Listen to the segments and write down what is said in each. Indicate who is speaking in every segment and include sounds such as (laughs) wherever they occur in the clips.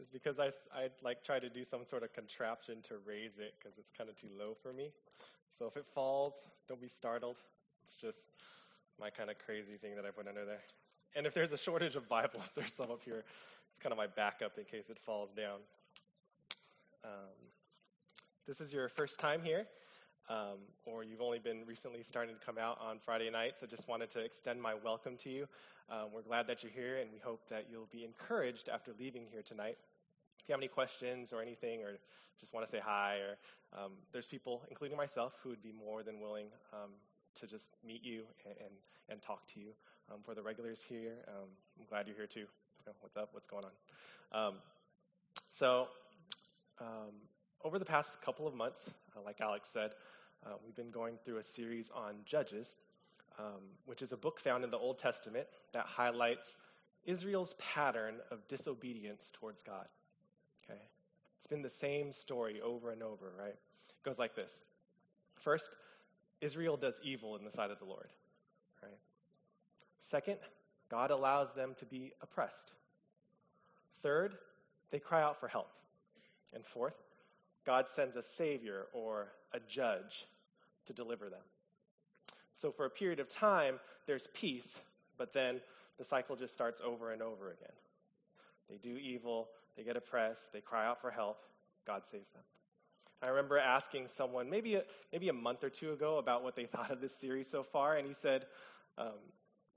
Speaker 1: is because I, I like try to do some sort of contraption to raise it because it's kind of too low for me. So if it falls, don't be startled. It's just my kind of crazy thing that I put under there. And if there's a shortage of Bibles, (laughs) there's some up here. It's kind of my backup in case it falls down. Um, this is your first time here, um, or you've only been recently starting to come out on Friday nights, I just wanted to extend my welcome to you. Um, we're glad that you're here, and we hope that you'll be encouraged after leaving here tonight. If you have any questions or anything, or just want to say hi, or um, there's people, including myself, who would be more than willing um, to just meet you and, and, and talk to you. Um, for the regulars here, um, I'm glad you're here too. What's up? What's going on? Um, so, um, over the past couple of months, uh, like Alex said, uh, we've been going through a series on Judges, which is a book found in the Old Testament that highlights Israel's pattern of disobedience towards God. It's been the same story over and over, right? It goes like this: First, Israel does evil in the sight of the Lord, right? Second, God allows them to be oppressed. Third, they cry out for help. And fourth, God sends a savior or a judge to deliver them. So for a period of time, there's peace, but then the cycle just starts over and over again. They do evil, they get oppressed, they cry out for help, God saves them. I remember asking someone maybe a, maybe a month or two ago about what they (laughs) thought of this series so far, and he said, um,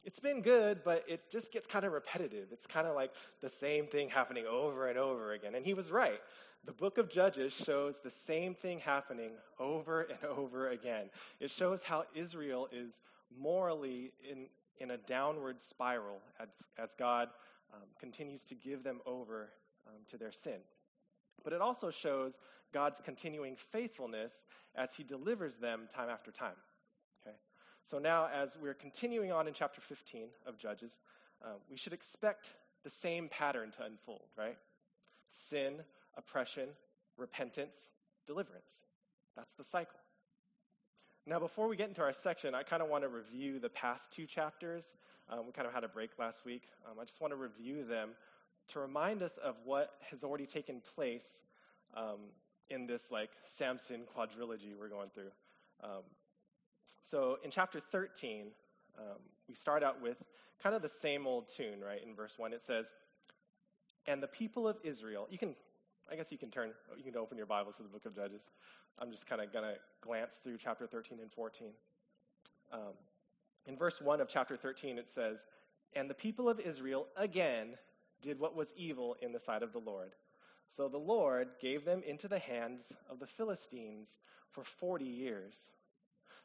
Speaker 1: It's been good, but it just gets kind of repetitive. It's kind of like the same thing happening over and over again. And he was right. The book of Judges shows the same thing happening over and (laughs) over again. It shows how Israel is morally in, in a downward spiral as, as God um, continues to give them over to their sin. But it also shows God's continuing faithfulness as he delivers them time after time. Okay? So now, as we're continuing on in chapter 15 of Judges, uh, we should expect the same pattern to unfold, right? Sin, oppression, repentance, deliverance. That's the cycle. Now, before we get into our section, I kind of want to review the past two chapters. Um, we kind of had a break last week. Um, I just want to review them to remind us of what has already taken place um, in this like Samson quadrilogy we're going through. Um, so in chapter 13, um, we start out with kind of the same old tune, right? In verse 1, it says, And the people of Israel, you can, I guess you can turn, you can open your Bibles to the book of Judges. I'm just kind of going to glance through chapter 13 and 14. Um, in verse 1 of chapter 13, it says, And the people of Israel again did what was evil in the sight of the Lord. So the Lord gave them into the hands of the Philistines for 40 years.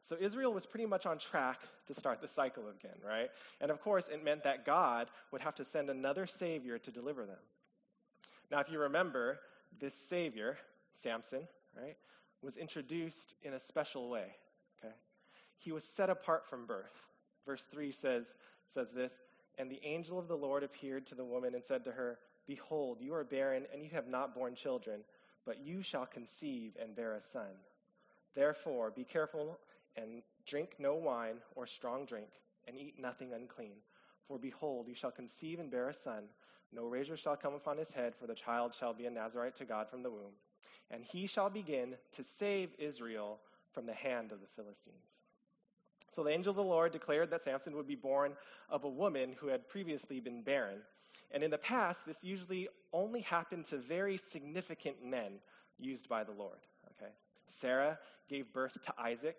Speaker 1: So Israel was pretty much on track to start the cycle again, right? And of course, it meant that God would have to send another Savior to deliver them. Now, if you remember, this Savior, Samson, right, was introduced in a special way, okay? He was set apart from birth. Verse 3 says, says this And the angel of the Lord appeared to the woman and said to her, Behold, you are barren, and you have not borne children, but you shall conceive and bear a son. Therefore, be careful and drink no wine or strong drink, and eat nothing unclean. For behold, you shall conceive and bear a son. No razor shall come upon his head, for the child shall be a Nazarite to God from the womb. And he shall begin to save Israel from the hand of the Philistines. So the angel of the Lord declared that Samson would be born of a woman who had previously been barren. And in the past, this usually only happened to very significant men used by the Lord. Okay? Sarah gave birth to Isaac.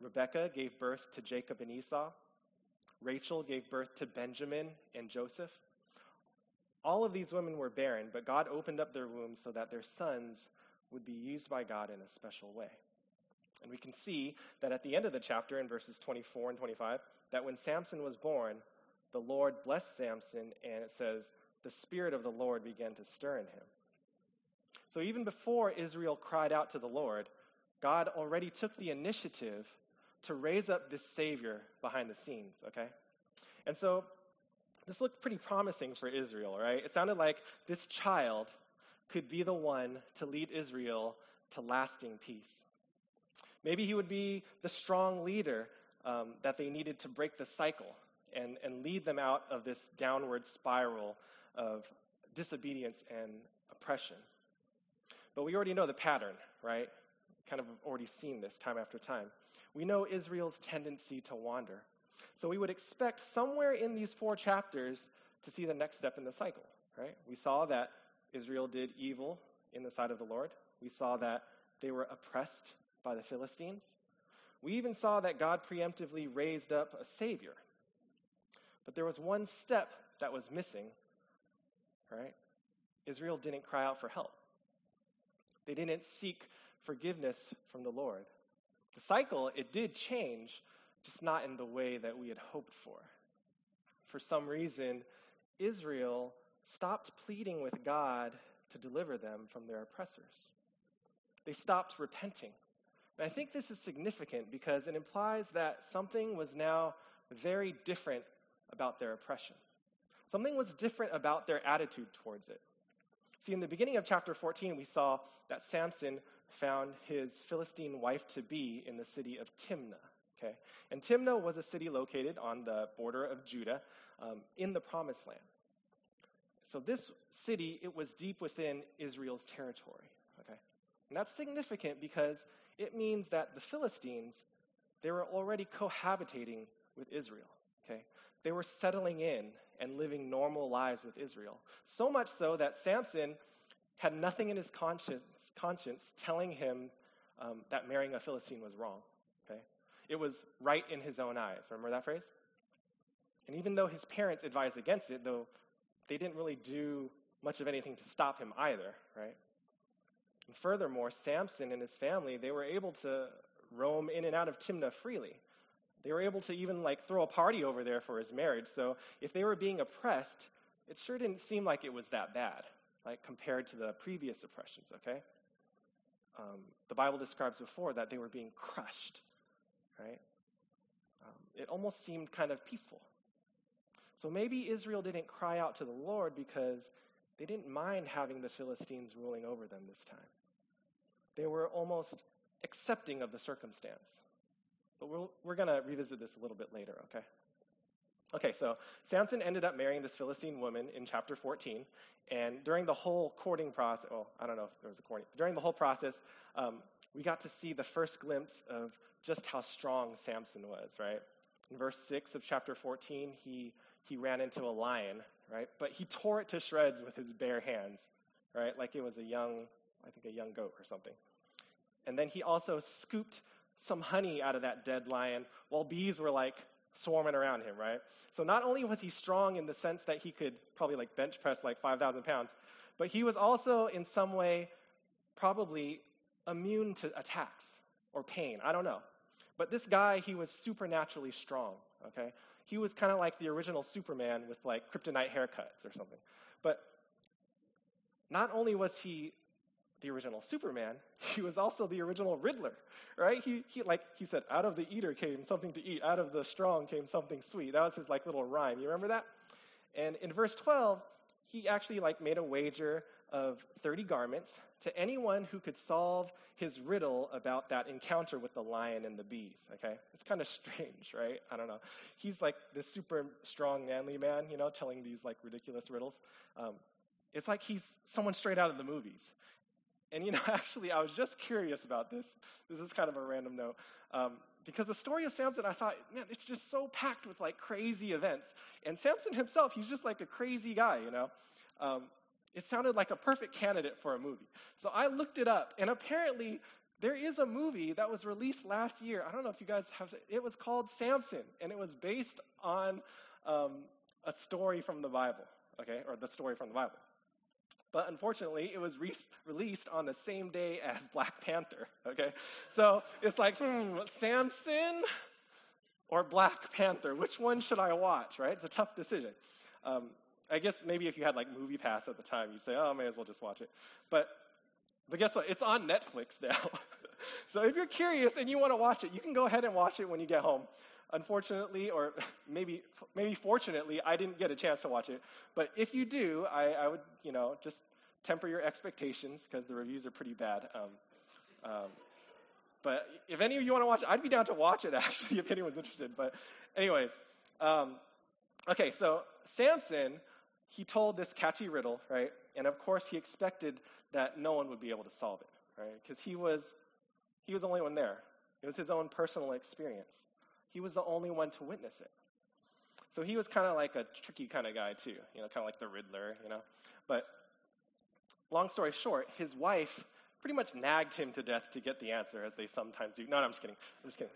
Speaker 1: Rebekah gave birth to Jacob and Esau. Rachel gave birth to Benjamin and Joseph. All of these women were barren, but God opened up their wombs so that their sons would be used by God in a special way. And we can see that at the end of the chapter, in verses 24 and 25, that when Samson was born, the Lord blessed Samson, and it says, the Spirit of the Lord began to stir in him. So even before Israel cried out to the Lord, God already took the initiative to raise up this Savior behind the scenes, okay? And so this looked pretty promising for Israel, right? It sounded like this child could be the one to lead Israel to lasting peace. Maybe he would be the strong leader um, that they needed to break the cycle and, and lead them out of this downward spiral of disobedience and oppression. But we already know the pattern, right? Kind of already seen this time after time. We know Israel's tendency to wander. So we would expect somewhere in these four chapters to see the next step in the cycle, right? We saw that Israel did evil in the sight of the Lord. We saw that they were oppressed by the Philistines. We even saw that God preemptively raised up a Savior. But there was one step that was missing, right? Israel didn't cry out for help. They didn't seek forgiveness from the Lord. The cycle, it did change, just not in the way that we had hoped for. For some reason, Israel stopped pleading with God to deliver them from their oppressors. They stopped repenting. I think this is significant because it implies that something was now very different about their oppression. Something was different about their attitude towards it. See, in the beginning of chapter 14, we saw that Samson found his Philistine wife to be in the city of Timnah. Okay? And Timnah was a city located on the border of Judah um, in the promised land. So this city, it was deep within Israel's territory. Okay? And that's significant because it means that the Philistines, they were already cohabitating with Israel. Okay? They were settling in and living normal lives with Israel. So much so that Samson had nothing in his conscience, conscience telling him um, that marrying a Philistine was wrong. Okay? It was right in his own eyes. Remember that phrase? And even though his parents advised against it, though they didn't really do much of anything to stop him either, right? And furthermore, Samson and his family, they were able to roam in and out of Timnah freely. They were able to even like throw a party over there for his marriage. So if they were being oppressed, it sure didn't seem like it was that bad, like compared to the previous oppressions, okay? Um, the Bible describes before that they were being crushed, right? Um, it almost seemed kind of peaceful. So maybe Israel didn't cry out to the Lord because they didn't mind having the Philistines ruling over them this time. They were almost accepting of the circumstance. But we're, we're going to revisit this a little bit later, okay? Okay, so Samson ended up marrying this Philistine woman in chapter 14. And during the whole courting process, well, I don't know if there was a courting, during the whole process, um, we got to see the first glimpse of just how strong Samson was, right? In verse 6 of chapter 14, he he ran into a lion, right? But he tore it to shreds with his bare hands, right? Like it was a young, I think a young goat or something. And then he also scooped some honey out of that dead lion while bees were like swarming around him, right? So not only was he strong in the sense that he could probably like bench press like 5,000 pounds, but he was also in some way probably immune to attacks or pain. I don't know. But this guy, he was supernaturally strong, okay? he was kind of like the original Superman with like kryptonite haircuts or something. But not only was he the original Superman, (laughs) he was also the original Riddler, right? He, he like he said, out of the eater came something to eat, out of the strong came something sweet. That was his like little rhyme. You remember that? And in verse 12, he actually like made a wager of 30 garments to anyone who could solve his riddle about that encounter with the lion and the bees. Okay? It's kind of strange, right? I don't know. He's like this super strong, manly man, you know, telling these like ridiculous riddles. Um, it's like he's someone straight out of the movies. And, you know, (laughs) actually, I was just curious about this. This is kind of a random note. Um, because the story of Samson, I thought, man, it's just so packed with like crazy events. And Samson himself, he's just like a crazy guy, you know. Um, it sounded like a perfect candidate for a movie. So I looked it up, and apparently there is a movie that was released last year. I don't know if you guys have it. was called Samson, and it was based on um, a story from the Bible, okay, or the story from the Bible. But unfortunately, it was re- released on the same day as (laughs) Black Panther, okay? So it's like, hmm, Samson or Black Panther? Which one should I watch, right? It's a tough decision. Um, I guess maybe if you had like Movie Pass at the time, you'd say, oh, I may as well just watch it. But but guess what? It's on Netflix (laughs) now. so if you're curious and you want to watch it, you can go ahead and watch it when you get home. Unfortunately, or (laughs) maybe maybe fortunately, I didn't get a chance to watch it. But if you do, I, I would you know just temper your expectations because the reviews are pretty bad. Um, um, but if any of you want to watch it, I'd be down to watch it (laughs) actually if anyone's interested. But anyways, um, okay, so Samson he told this catchy riddle, right? And of course, he expected that no one would be able to solve it, right? Because he was he was the only one there. It was his own personal experience. He was the only one to witness it. So he was kind of like a tricky kind of guy too, you know, kind of like the Riddler, you know. But long story short, his wife pretty much nagged him to death to get the answer, as they sometimes do. No, no I'm just kidding. I'm just kidding.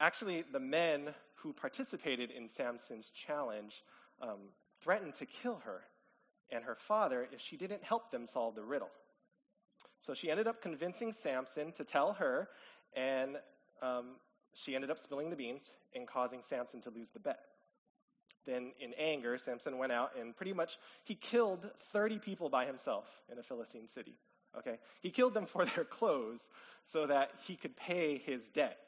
Speaker 1: Actually, the men who participated in Samson's challenge um, threatened to kill her and her father if she didn't help them solve the riddle. So she ended up convincing Samson to tell her, and um, she ended up spilling the beans and causing Samson to lose the bet. Then, in anger, Samson went out and pretty much he killed 30 people by himself in a Philistine city. Okay, he killed them (laughs) for their clothes so that he could pay his debt.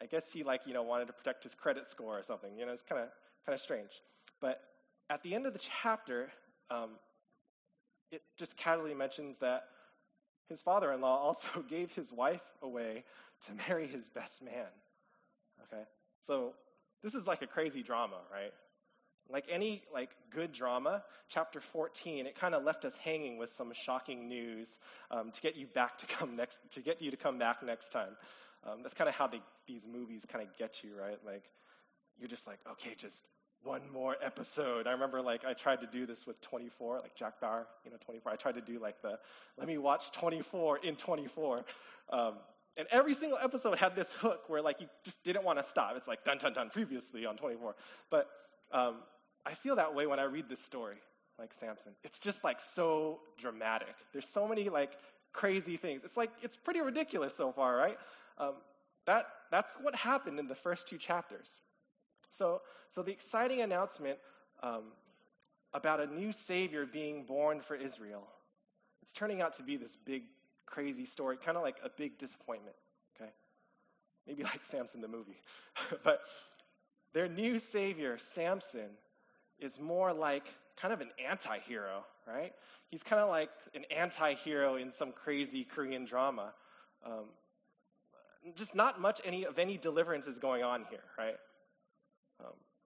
Speaker 1: I guess he like you know wanted to protect his credit score or something. You know, it's kind of kind of strange. But at the end of the chapter, um, it just casually mentions that his father in law (laughs) also gave his wife away to marry his best man. Okay? So this is like a crazy drama, right? Like any like good drama, chapter 14, it kind of left us hanging with some shocking news um, to get you back to come next, to get you to come back next time. Um, that's kind of how they, these movies kind of get you, right? Like you're just like, okay, just one more episode. I remember like I tried to do this with 24, like Jack Bauer, you know, 24. I tried to do like the let me watch 24 in 24. Um, and every single episode had this hook where like you just didn't want to stop. It's like dun dun dun previously on 24. But um, I feel that way when I read this story, like Samson. It's just like so dramatic. There's so many like crazy things. It's like it's pretty ridiculous so far, right? Um, that that's what happened in the first two chapters. So, so the exciting announcement um, about a new Savior being born for Israel, it's turning out to be this big, crazy story, kind of like a big disappointment. Okay, maybe (laughs) like Samson the movie, (laughs) but their new Savior, Samson, is more like kind of an anti-hero, right? He's kind of like an anti-hero in some crazy Korean drama. Um, just not much any of any deliverance is going on here, right?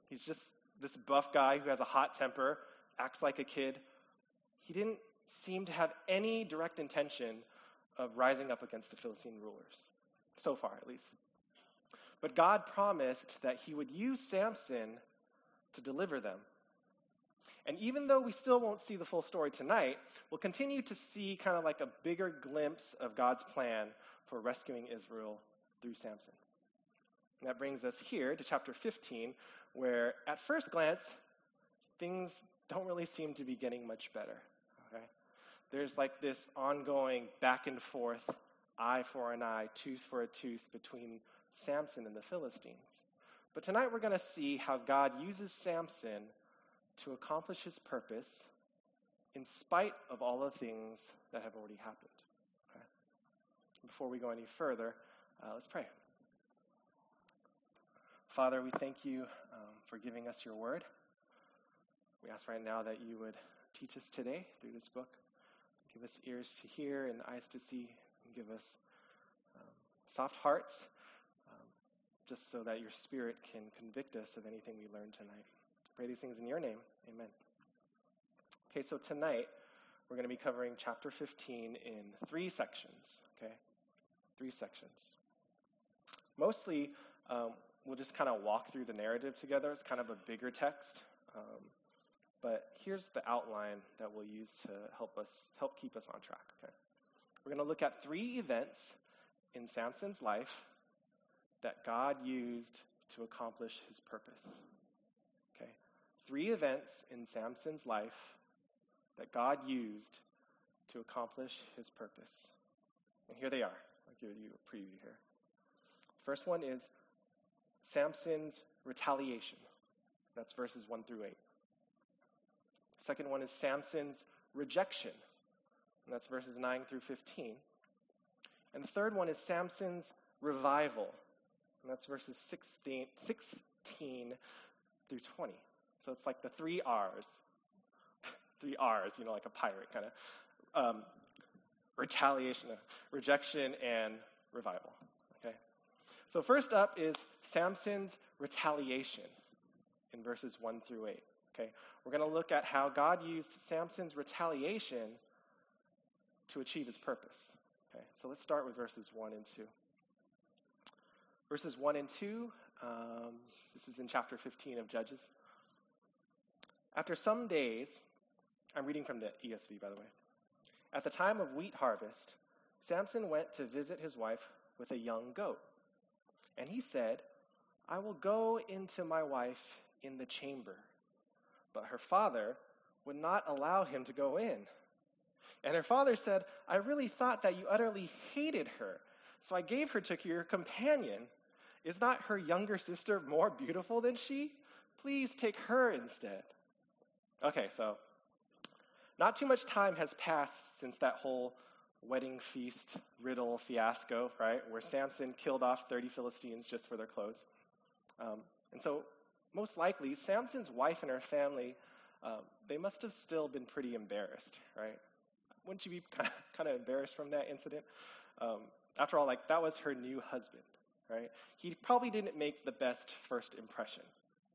Speaker 1: He's just this buff guy who has a hot temper, acts like a kid. He didn't seem to have any direct intention of rising up against the Philistine rulers, so far at least. But God promised that he would use Samson to deliver them. And even though we still won't see the full story tonight, we'll continue to see kind of like a bigger glimpse of God's plan for rescuing Israel through Samson. And that brings us here to chapter 15, where at first glance, things don't really seem to be getting much better. Okay? There's like this ongoing back and forth, eye for an eye, tooth for a tooth between Samson and the Philistines. But tonight we're going to see how God uses Samson to accomplish his purpose in spite of all the things that have already happened. Okay? Before we go any further, uh, let's pray. Father, we thank you um, for giving us your word. We ask right now that you would teach us today through this book. Give us ears to hear and eyes to see, and give us um, soft hearts, um, just so that your spirit can convict us of anything we learn tonight. Pray these things in your name. Amen. Okay, so tonight we're going to be covering chapter 15 in three sections. Okay? Three sections. Mostly, um, we'll just kind of walk through the narrative together. It's kind of a bigger text. Um, but here's the outline that we'll use to help us help keep us on track. Okay, we're going to look at three events in Samson's life that God used to accomplish His purpose. Okay, three events in Samson's life that God used to accomplish His purpose. And here they are. I'll give you a preview here. First one is Samson's retaliation. That's verses 1 through 8. Second one is Samson's rejection. And that's verses 9 through 15. And the third one is Samson's revival. And that's verses 16, 16 through 20. So it's like the three R's. (laughs) three R's, you know, like a pirate kind of. Um, retaliation, rejection, and revival. So, first up is Samson's retaliation in verses 1 through 8.
Speaker 2: Okay? We're going to look at how God used Samson's retaliation to achieve his purpose. Okay? So let's start with verses 1 and 2. Verses 1 and 2, um, this is in chapter 15 of Judges. After some days, I'm reading from the ESV, by the way. At the time of wheat harvest, Samson went to visit his wife with a young goat. And he said, I will go into my wife in the chamber. But her father would not allow him to go in. And her father said, I really thought that you utterly hated her, so I gave her to your companion. Is not her younger sister more beautiful than she? Please take her instead. Okay, so not too much time has passed since that whole wedding feast riddle fiasco, right? Where Samson killed off 30 Philistines just for their clothes. Um, and so, most likely, Samson's wife and her family, um, they must have still been pretty embarrassed, right? Wouldn't you be (laughs) kind of, kind of embarrassed from that incident? Um, after all, like, that was her new husband, right? He probably didn't make the best first impression,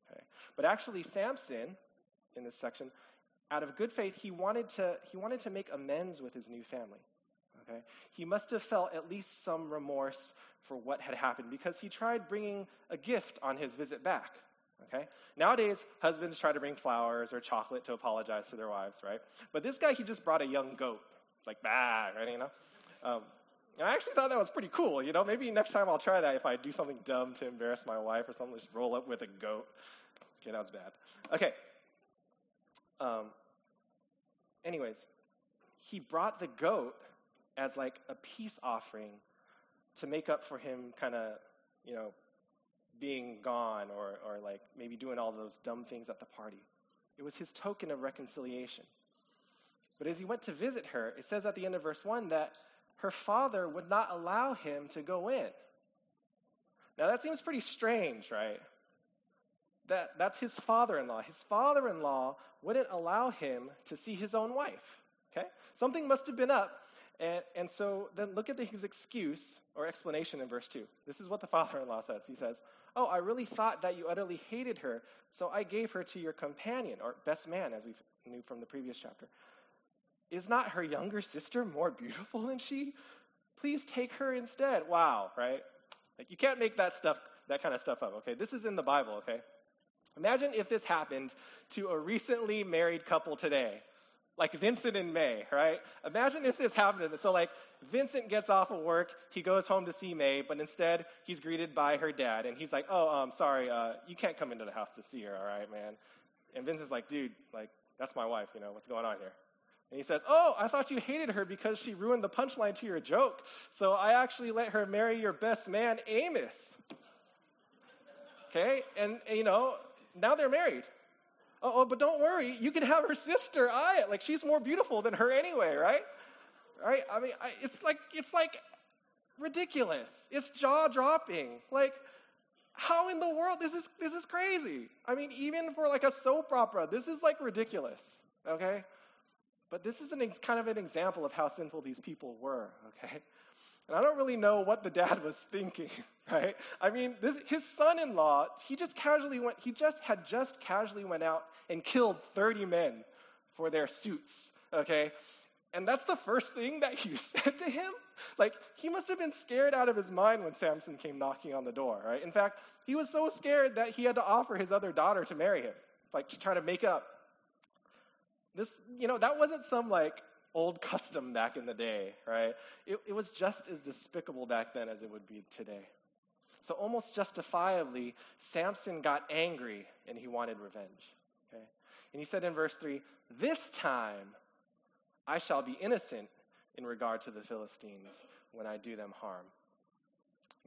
Speaker 2: okay? But actually, Samson, in this section, out of good faith, he wanted to, he wanted to make amends with his new family. Okay? He must have felt at least some remorse for what had happened because he tried bringing a gift on his visit back. Okay? Nowadays, husbands try to bring flowers or chocolate to apologize to their wives, right? But this guy, he just brought a young goat. It's like, bah, right? You know? Um, and I actually thought that was pretty cool. You know, maybe next time I'll try that if I do something dumb to embarrass my wife or something, just roll up with a goat. Okay, that was bad. Okay. Um, anyways, he brought the goat as like a peace offering to make up for him kind of, you know, being gone or, or like maybe doing all those dumb things at the party. It was his token of reconciliation. But as he went to visit her, it says at the end of verse 1 that her father would not allow him to go in. Now that seems pretty strange, right? That, that's his father in law. His father in law wouldn't allow him to see his own wife. Okay? Something must have been up and, and so then look at his excuse or explanation in verse 2. This is what the (laughs) father in law says. He says, Oh, I really thought that you utterly hated her, so I gave her to your companion, or best man, as we knew from the previous chapter. Is not her younger sister more beautiful than she? Please take her instead. Wow, right? Like you can't make that stuff, that kind of stuff up. Okay, this is in the Bible. Okay, imagine if this happened to a recently married couple today like Vincent and May, right? Imagine if this happened. So, like, Vincent gets off of work, he goes home to see May, but instead he's greeted by her dad, and he's like, "Oh, um, sorry, uh, you can't come into the house to see her, all right, man." And Vincent's like, "Dude, like, that's my wife, you know, what's going on here?" And he says, "Oh, I thought you hated her because she ruined the punchline to your joke, so I actually let her marry your best man, Amos." Okay, and you know, now they're married. Oh, but don't worry, you can have her (laughs) sister Ayat. Like she's more beautiful than her anyway, right? Right? I mean, I, it's like it's like ridiculous. It's jaw dropping. Like how in the world this is this is crazy. I mean, even for like a soap opera, this is like ridiculous. Okay? But this is an kind of an example of how sinful these people were, okay? And I don't really know what the dad was (laughs) thinking, right? I mean, this, his son-in-law, he just casually went, he just had just casually went out and killed 30 men for their suits, okay? And that's the first thing that you (laughs) said to him? Like, he must have been scared out of his mind when Samson came knocking on the door, right? In fact, he was so scared that he had to offer his other daughter to marry him, like to try to make up. This, you know, that wasn't some like old custom back in the day, right? It, it was just as despicable back then as it would be today. So, almost justifiably, Samson got angry and he wanted revenge. Okay? And he said in verse 3 This time I shall be innocent in regard to the Philistines when I do them harm.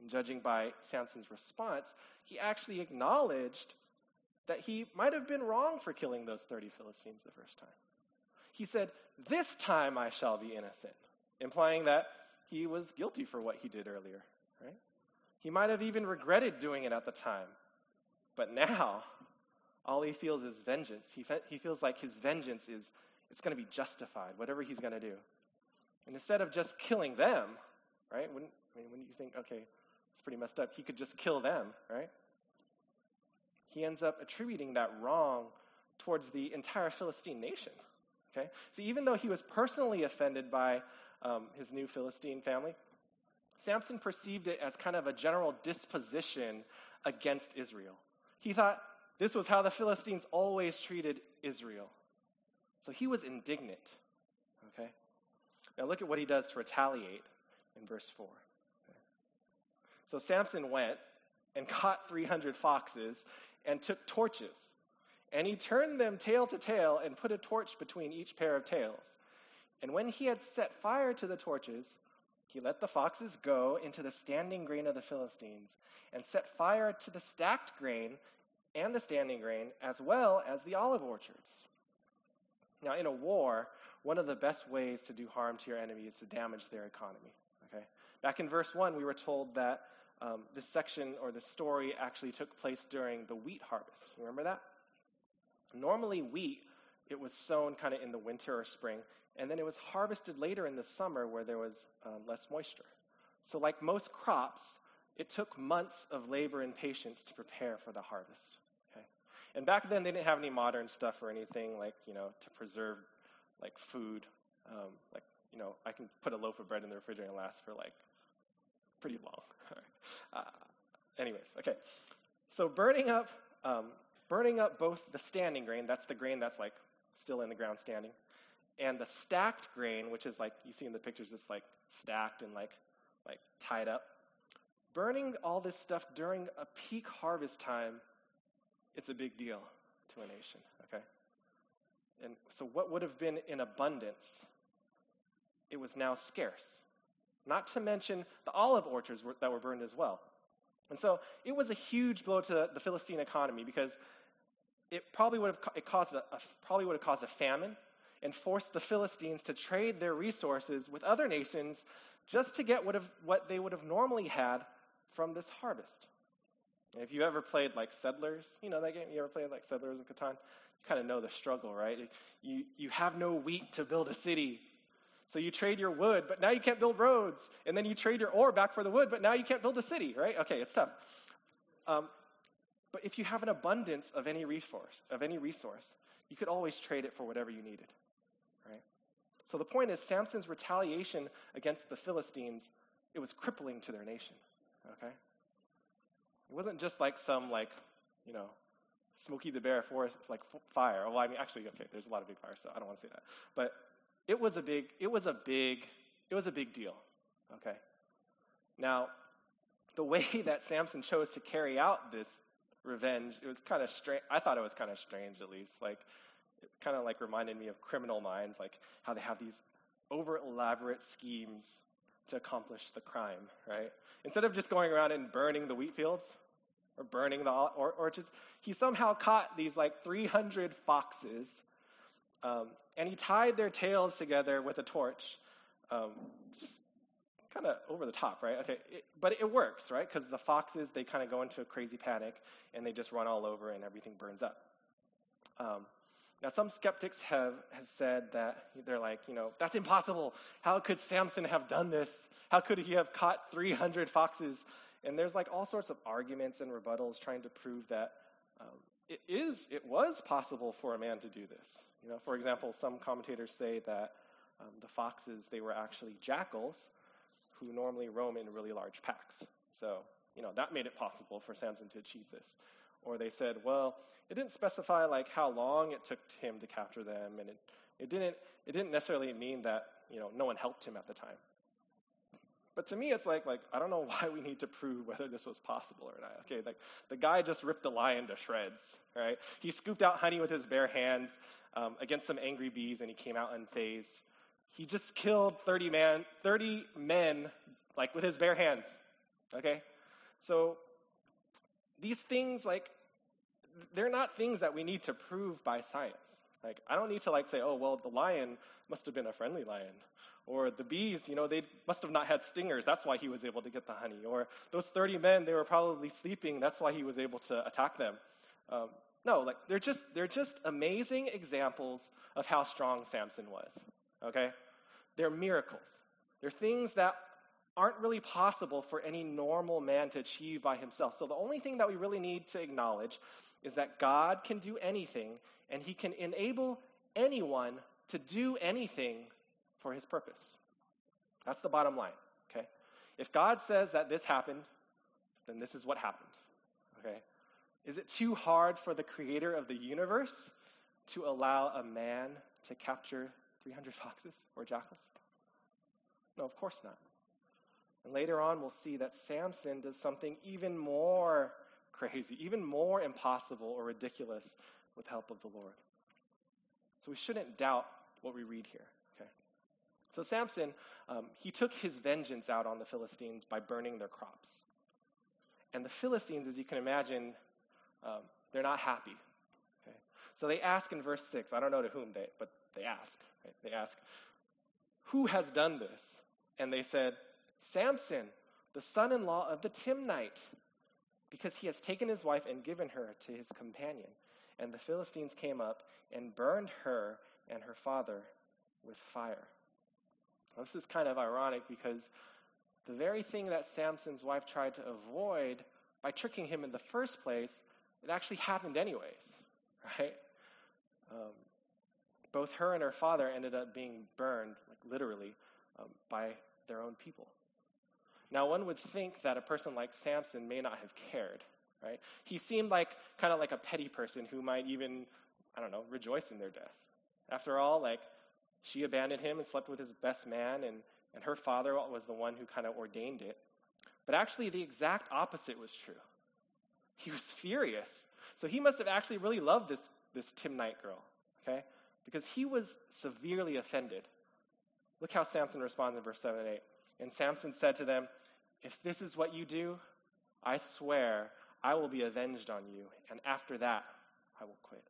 Speaker 2: And judging by Samson's response, he actually acknowledged that he might have been wrong for killing those 30 Philistines the first time. He said, This time I shall be innocent, implying that he was guilty for what he did earlier, right? He might have even regretted doing it at the time. But now, all he feels is vengeance. He, fe- he feels like his vengeance is it's going to be justified, whatever he's going to do. And instead of just killing them, right? When, I mean, when you think, okay, it's pretty messed up, he could just kill them, right? He ends up attributing that wrong towards the entire Philistine nation. Okay? So even though he was personally offended by um, his new Philistine family, Samson perceived it as kind of a general disposition against Israel. He thought this was how the Philistines always treated Israel. So he was indignant. Okay? Now look at what he does to retaliate in verse 4. Okay? So Samson went and caught 300 foxes and took torches. And he turned them tail to tail and put a torch between each pair of tails. And when he had set fire to the torches, he let the foxes go into the standing grain of the Philistines and set fire to the stacked grain and the standing grain, as well as the olive orchards. Now, in a war, one of the best ways to do harm to your enemy is to damage their economy. Okay? Back in verse 1, we were told that um, this section or this story actually took place during the wheat harvest. Remember that? Normally, wheat, it was sown kind of in the winter or spring, and then it was harvested later in the summer where there was um, less moisture. So, like most crops, it took months of labor and patience to prepare for the harvest. Okay? And back then, they didn't have any modern stuff or anything like, you know, to preserve like food. Um, like, you know, I can put a loaf of bread in the refrigerator and last for like pretty long. (laughs) uh, anyways, okay. So burning up, um, burning up both the standing grain, that's the grain that's like still in the ground standing, and the stacked grain, which is like you see in the pictures, it's like stacked and like like tied up. Burning all this stuff during a peak harvest time, it's a big deal to a nation. Okay, and so what would have been in abundance, it was now scarce. Not to mention the olive orchards were, that were burned as well. And so it was a huge blow to the Philistine economy because it probably would have it caused a, a, probably would have caused a famine and forced the Philistines to trade their resources with other nations just to get what, have, what they would have normally had from this harvest. And if you ever played like Settlers, you know that game? You ever played like Settlers of Catan? You kind of know the struggle, right? You, you have no wheat to build a city. So you trade your wood, but now you can't build roads. And then you trade your ore back for the wood, but now you can't build a city, right? Okay, it's tough. Um, but if you have an abundance of any resource, of any resource, you could always trade it for whatever you needed. Right? So the point is Samson's retaliation against the Philistines, it was crippling to their nation. Okay? It wasn't just like some like, you know, Smokey the Bear forest like fire. Well, I mean actually okay, there's a lot of big fires, so I don't want to say that. But it was a big it was a big it was a big deal. Okay? Now, the way (laughs) that Samson chose to carry out this revenge. It was kind of strange. I thought it was kind of strange, at least. Like, it kind of like reminded me of Criminal Minds, like how they have these over elaborate schemes to accomplish the crime, right? Instead of just going around and burning the wheat fields or burning the or- orchards, he somehow caught these like 300 foxes, um, and he tied their tails together with a torch. Um, just kind of over the top, right? Okay, it, but it works, right? Because the foxes they kind of go into a crazy panic and they just run all over and everything burns up. Um, now, some skeptics have, have said that they're like, you know, that's impossible. How could Samson have done this? How could he have caught 300 foxes? And there's like all sorts of arguments and rebuttals trying to prove that um, it is, it was possible for a man to do this. You know, for example, some commentators say that um, the foxes they were actually jackals who normally roam in really large packs. So, you know, that made it possible for Samson to achieve this. Or they said, well, it didn't specify like how long it took him to capture them, and it, it didn't it didn't necessarily mean that you know no one helped him at the time. But to me, it's like like I don't know (laughs) why we need to prove whether this was possible or not. Okay, like the guy just ripped a lion to shreds, right? He scooped out honey with his bare hands um, against some angry bees, and he came out unfazed. He just killed 30 man, 30 men, like with his bare hands. Okay? So these things, like, they're not things that we need to prove by science. Like, I don't need to like say, oh, well, the lion must have been a friendly lion. Or the bees, you know, they must have not had stingers. That's why he was able to get the honey. Or those 30 men, they were probably sleeping. That's why he was able to attack them. Um, no, like they're just they're just amazing examples of how strong Samson was. Okay? They're miracles. They're things that aren't really possible for any normal man to achieve by himself. So the only thing that we really need to acknowledge is that God can do anything, and he can enable anyone to do anything for his purpose. That's the bottom line, okay? If God says that this happened, then this is what happened, okay? Is it too hard for the creator of the universe to allow a man to capture 300 (laughs) foxes or jackals? No, of course not. And later on, we'll see that Samson does something even more crazy, even more impossible or ridiculous with help of the Lord. So we shouldn't doubt what we read here. Okay. So Samson, um, he took his vengeance out on the Philistines by burning their crops. And the Philistines, as you can imagine, um, they're not happy. Okay. So they ask in verse six. I don't know to whom they, but they ask. Right? They ask, "Who has done this?" And they said, Samson, the son in law of the Timnite, because he has taken his wife and given her to his companion. And the Philistines came up and burned her and her father with fire. Now, this is kind of ironic because the very thing that Samson's wife tried to avoid by tricking him in the first place, it actually happened anyways, (laughs) right? Um, both her and her father ended up being burned, like literally, um, by their own people. Now, one would think that a person like Samson may not have cared, right? He seemed like kind of like a petty person who might even, I don't know, rejoice in their death. After all, like, she abandoned him and slept with his best man, and, and her father was the one who kind of ordained it. But actually, the exact opposite was true. He was furious. So he must have actually really loved this, this Timnite girl, okay? Because he was severely offended. Look how Samson responds in verse 7 and 8. And Samson said to them, If this is what you do, I swear I will be avenged on you, and after that I will quit.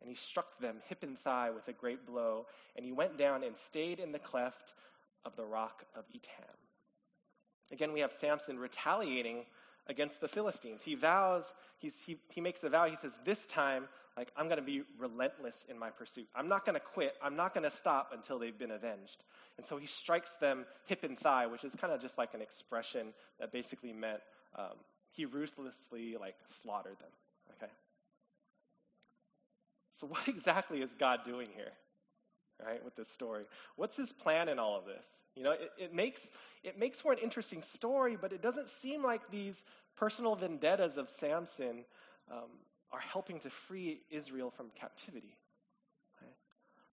Speaker 2: And he struck them hip and thigh with a great blow, and he went down and stayed in the cleft of the rock of Etam. Again, we have Samson retaliating against the Philistines. He vows, he, he makes a vow, he says, This time, like, I'm going to be relentless in my pursuit. I'm not going to quit. I'm not going to stop until they've been avenged. And so he strikes them hip and thigh, which is kind of just like an expression that basically meant um, he ruthlessly like slaughtered them. Okay. So what (laughs) exactly is God doing here? Right, with this story. What's his plan in all of this? You know, it, it makes it makes for an interesting story, but it doesn't seem like these personal vendettas of Samson um, are helping to free Israel from captivity.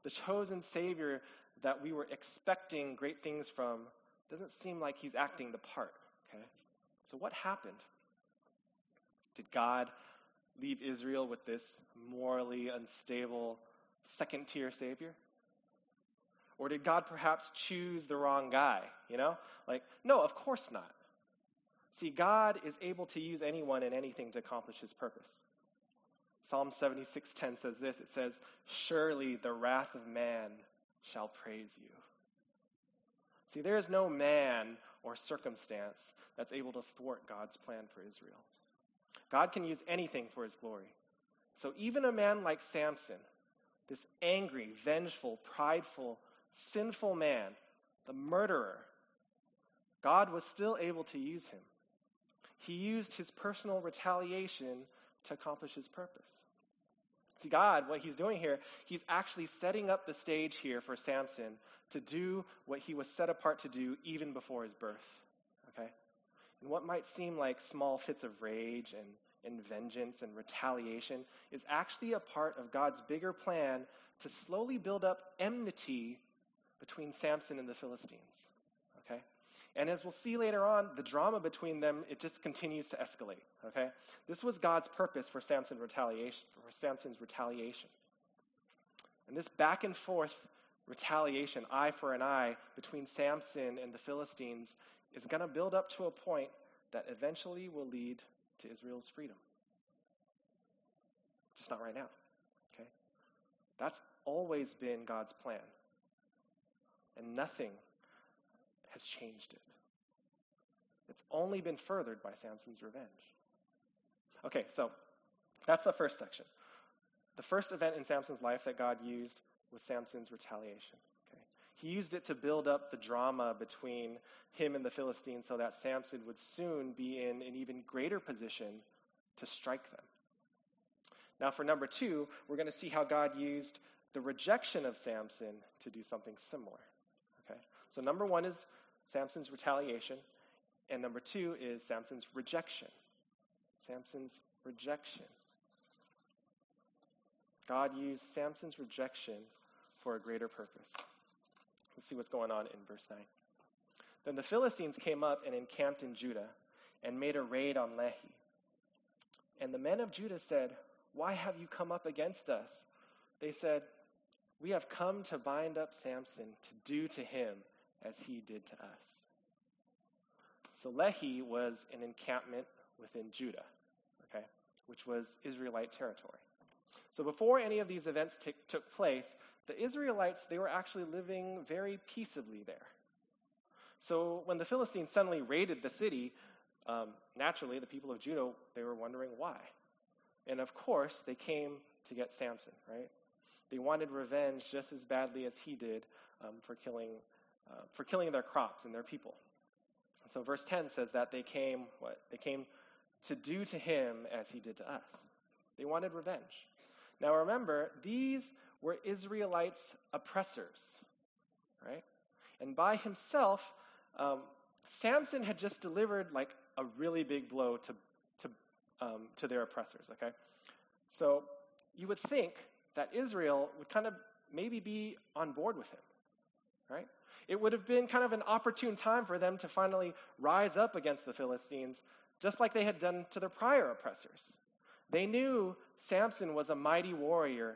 Speaker 2: The chosen Savior that we were expecting great things from doesn't seem like he's acting the part. Okay? So what happened? Did God leave Israel with this morally unstable second tier savior? Or did God perhaps choose the wrong guy? You know? Like, no, of course not. See, God is able to use anyone and anything to accomplish his purpose. Psalm 76:10 says this. It says, "Surely the wrath of man shall praise you. See, there is no man or circumstance that's able to thwart God's plan for Israel. God can use anything for his glory. So even a man like Samson, this angry, vengeful, prideful, sinful man, the murderer, God was still able to use him. He used his personal retaliation to accomplish his purpose. See, God, what he's doing here, he's actually setting up the stage here for Samson to do what he was set apart to do even before his birth. Okay? And what might seem like small fits of rage and, and vengeance and retaliation is actually a part of God's bigger plan to slowly build up enmity between Samson and the Philistines. And as we'll see later on, the drama between them, it just continues to escalate. Okay? This was God's purpose for Samson's retaliation, for Samson's retaliation. And this back and forth retaliation, eye for an eye, between Samson and the Philistines is going to build up to a point that eventually will lead to Israel's freedom. Just not right now. Okay? That's always been God's plan. And nothing has changed it. It's only been furthered by Samson's revenge. Okay, so that's the first section. The first event in Samson's life that God used was Samson's retaliation. Okay? He used it to build up the drama between him and the Philistines so that Samson would soon be in an even greater position to strike them. Now, for number two, we're going to see how God used the rejection of Samson to do something similar. Okay? So, number one is Samson's retaliation, and number two is Samson's rejection. Samson's rejection. God used Samson's rejection for a greater purpose. Let's see what's going on in verse 9. Then the Philistines came up and encamped in Judah and made a raid on Lehi. And the men of Judah said, Why have you come up against us? They said, We have come to bind up Samson to do to him as he did to us. So Lehi was an encampment within Judah, okay, which was Israelite territory. So before any of these events t- took place, the Israelites, they were actually living very peaceably there. So when the Philistines suddenly raided the city, um, naturally the people of Judah, they were wondering why. And of course, they came to get Samson, right? They wanted revenge just as badly as he did um, for killing uh, for killing their crops and their people. So verse 10 says that they came what? They came to do to him as he did to us. They wanted revenge. Now remember, these were Israelites' oppressors, right? And by himself, um, Samson had just delivered like a really big blow to to um, to their oppressors. Okay, so you would think that Israel would kind of maybe be on board with him, right? It would have been kind of an opportune time for them to finally rise up against the Philistines, just like they had done to their prior oppressors. They knew Samson was a mighty warrior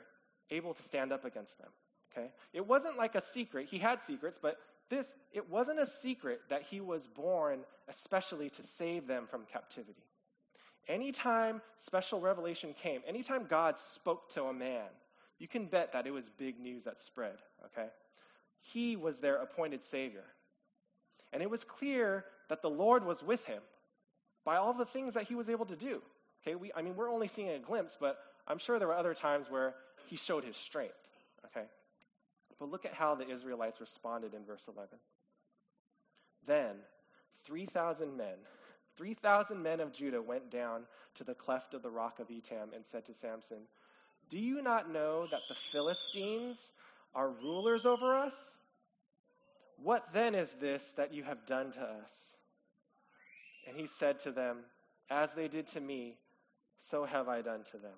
Speaker 2: able to stand up against them. Okay? It wasn't like a secret. He had secrets, but this it wasn't a secret that he was born especially to save them from captivity. Anytime special revelation came, anytime God spoke to a man, you can bet that it was big news that spread, okay? He was their appointed savior. And it was clear that the Lord was with him by all the things that he was able to do. Okay, we, I mean, we're only seeing a glimpse, but I'm sure there were other times where he showed his strength. Okay? But look at how the Israelites responded in verse 11. Then 3,000 men, 3,000 men of Judah went down to the cleft of the rock of Etam and said to Samson, Do you not know that the Philistines are rulers over us? What then is this that you have done to us? And he said to them, As they did to me, so have I done to them.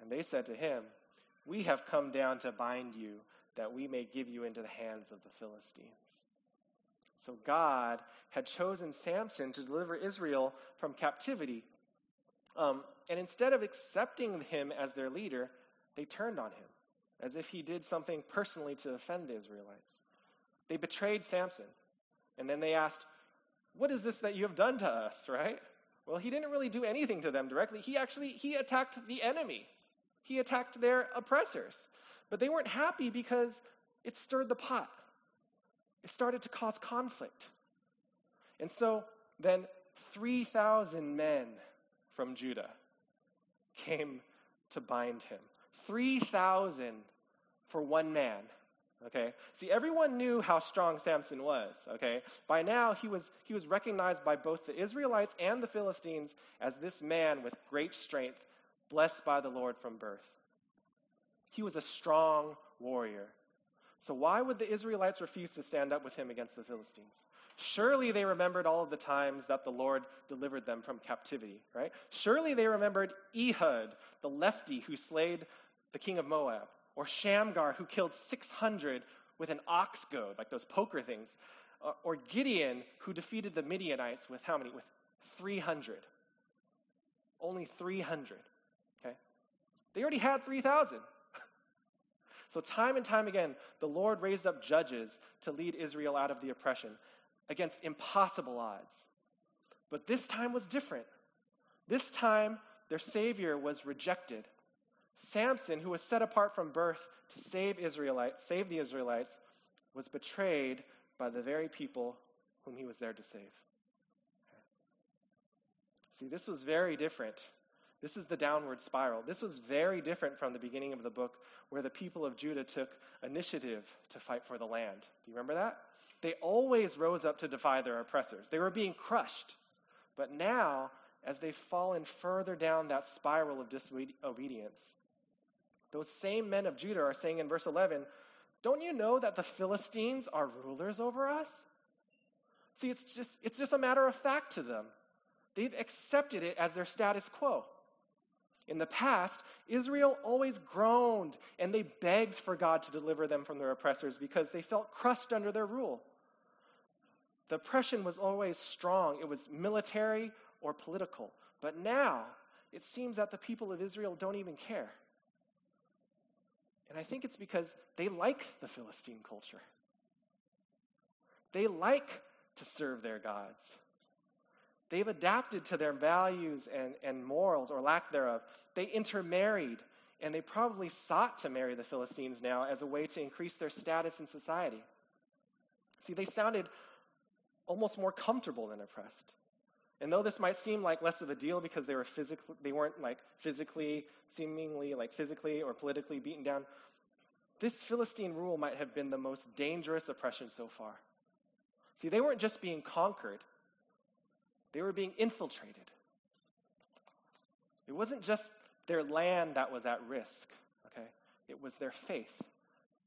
Speaker 2: And they said to him, We have come down to bind you, that we may give you into the hands of the Philistines. So God had chosen Samson to deliver Israel from captivity. Um, and instead of accepting him as their leader, they turned on him, as if he did something personally to offend the Israelites. They betrayed Samson. And then they asked, What is this that you have done to us, right? Well, he didn't really do anything to them directly. He actually he attacked the enemy. He attacked their oppressors. But they weren't happy because it stirred the pot. It started to cause conflict. And so then 3,000 men from Judah came to bind him. 3,000 for one man. Okay? See, everyone knew how strong Samson was. Okay? By now, he was, he was recognized by both the Israelites and the Philistines as this man with great strength, blessed by the Lord from birth. He was a strong warrior. So, why would the Israelites refuse to stand up with him against the Philistines? Surely they remembered all of the times that the Lord delivered them from captivity, right? Surely they remembered Ehud, the lefty who slayed the king of Moab or Shamgar, who killed 600 with an ox goad, like those poker things, uh, or Gideon, who defeated the Midianites with how many? With 300. Only 300. Okay? They already had 3,000. (laughs) so, time and time again, the Lord raised up judges to lead Israel out of the oppression against impossible odds. But this time was different. This time, their Savior was rejected. Samson, who was set apart from birth to save Israelites, save the Israelites, was betrayed by the very people whom he was there to save. See, this was very different. This is the downward spiral. This was very different from the beginning of the book where the people of Judah took initiative to fight for the land. Do you remember that? They always rose up to defy their oppressors. They were being crushed. But now, as they've fallen further down that spiral of disobedience. Those same men of Judah are saying in verse 11, Don't you know that the Philistines are rulers over us? See, it's just, it's just a matter of fact to them. They've accepted it as their status quo. In the past, Israel always groaned and they begged for God to deliver them from their oppressors because they felt crushed under their rule. The oppression was always strong, it was military or political. But now, it seems that the people of Israel don't even care. And I think it's because they like the Philistine culture. They like to serve their gods. They've adapted to their values and, and morals, or lack thereof. They intermarried, and they probably sought to marry the Philistines now as a way to increase their status in society. See, they sounded almost more comfortable than oppressed. And though this might seem like less of a deal because they were physically they weren't like physically seemingly like physically or politically beaten down, this Philistine rule might have been the most dangerous oppression so far. See, they weren't just being conquered, they were being infiltrated. It wasn't just their land that was at risk, okay? It was their faith,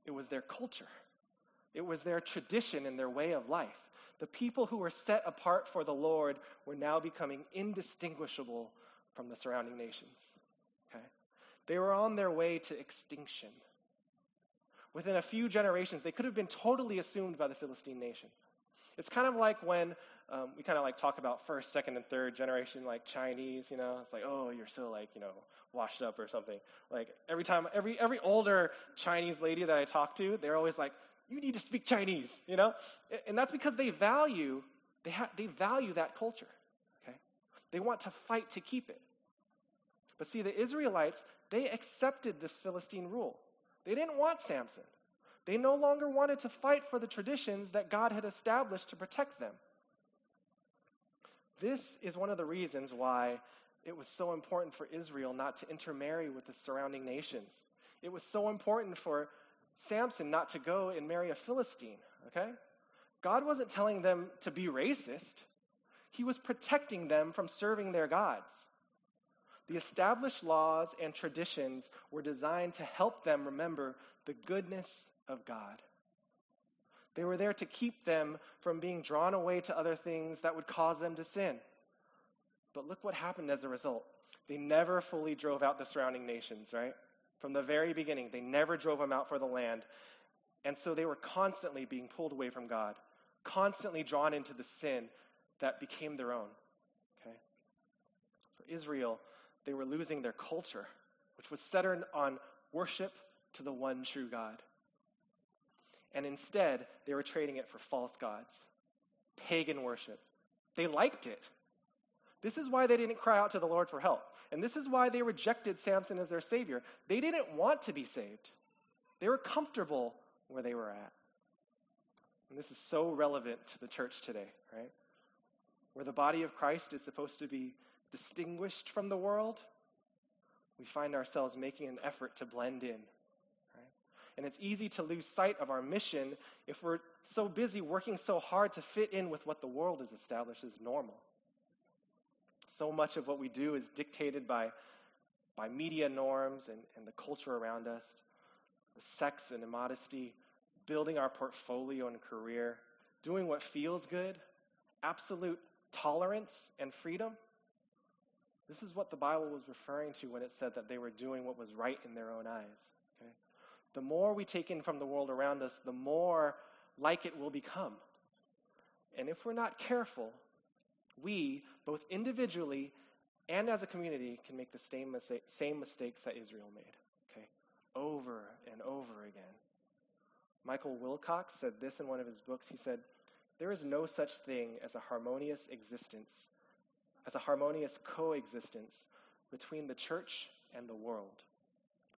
Speaker 2: it was their culture, it was their tradition and their way of life. The people who were set apart for the Lord were now becoming indistinguishable from the surrounding nations. Okay? They were on their way to extinction. Within a few generations, they could have been totally assumed by the Philistine nation. It's kind of like when um, we kind of like talk about first, second, and third generation like Chinese. You know, it's like, oh, you're so like you know washed up or something. Like every time, every every older Chinese lady that I talk to, they're always like, you need to speak Chinese. You know, and that's because they value they ha- they value that culture. Okay, they want to fight to keep it. But see, the Israelites they accepted this Philistine rule. They didn't want Samson. They no longer wanted to fight for the traditions that God had established to protect them. This is one of the reasons why it was so important for Israel not to intermarry with the surrounding nations. It was so important for Samson not to go and marry a Philistine, okay? God wasn't telling them to be racist, He was protecting them from serving their gods. The established laws and traditions were designed to help them remember the goodness of God. They were there to keep them from being drawn away to other things that would cause them to sin. But look what happened as a result. They never fully drove out the surrounding nations, right? From the very beginning, they never drove them out for the land. And so they were constantly being pulled away from God, constantly drawn into the sin that became their own. Okay? So Israel, they were losing their culture, which was centered on worship to the one true God. And instead, they were trading it for false gods, pagan worship. They liked it. This is why they didn't cry out to the Lord for help. And this is why they rejected Samson as their savior. They didn't want to be saved, they were comfortable where they were at. And this is so relevant to the church today, right? Where the body of Christ is supposed to be distinguished from the world, we find ourselves making an effort to blend in and it's easy to lose sight of our mission if we're so busy working so hard to fit in with what the world has established as normal. So much of what we do is dictated by, by media norms and, and the culture around us, the sex and immodesty, building our portfolio and career, doing what feels good, absolute tolerance and freedom. This is what the Bible was referring to when it said that they were doing what was right in their own eyes the more we take in from the world around us, the more like it will become. And if we're not careful, we, both individually and as a community, can make the same, mistake, same mistakes that Israel made, okay? Over and over again. Michael Wilcox said this in one of his books. He said, There is no such thing as a harmonious existence, as a harmonious coexistence between the church and the world.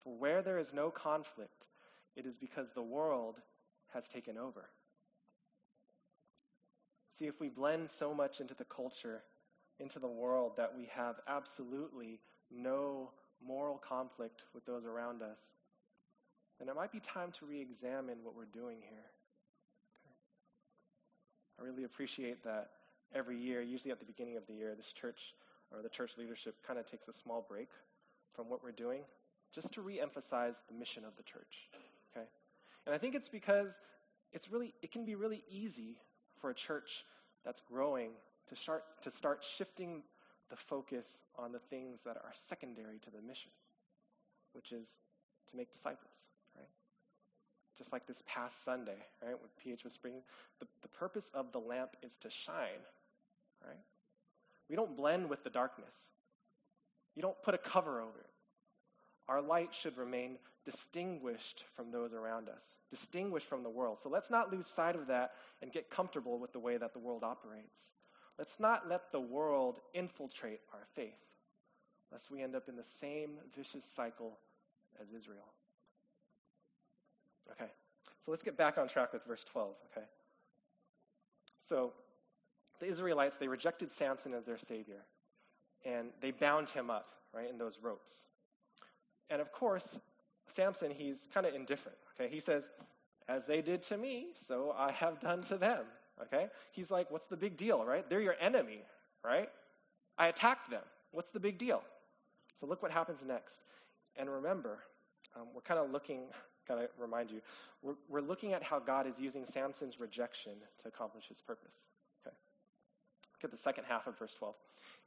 Speaker 2: For where there is no conflict, it is because the world has taken over. See, if we blend so much into the culture, into the world, that we have absolutely no moral conflict with those around us, then it might be time to re examine what we're doing here. I really appreciate that every year, usually at the beginning of the year, this church or the church leadership kind of takes a small break from what we're doing just to re-emphasize the mission of the church. Okay? And I think it's because it's really it can be really easy for a church that's growing to start to start shifting the focus on the things that are secondary to the mission, which is to make disciples, right? Just like this past Sunday, right, when PH was bringing, the, the purpose of the lamp is to shine, right? We don't blend with the darkness. You don't put a cover over it. Our light should remain distinguished from those around us, distinguished from the world. So let's not lose sight of that and get comfortable with the way that the world operates. Let's not let the world infiltrate our faith, lest we end up in the same vicious cycle as Israel. Okay, so let's get back on track with verse 12, okay? So, the Israelites, they rejected Samson as their savior, and they bound him up, right, in those ropes. And of course, Samson, he's kind of indifferent, okay? He says, As they did to me, so I have done to them, okay? He's like, What's the big deal, right? They're your enemy, right? I attacked them. What's the big deal? So look what happens next. And remember, um, we're kind of looking, Gotta remind you, we're, we're looking at how God is using Samson's rejection to accomplish his purpose. Okay. Look at the second half of verse 12.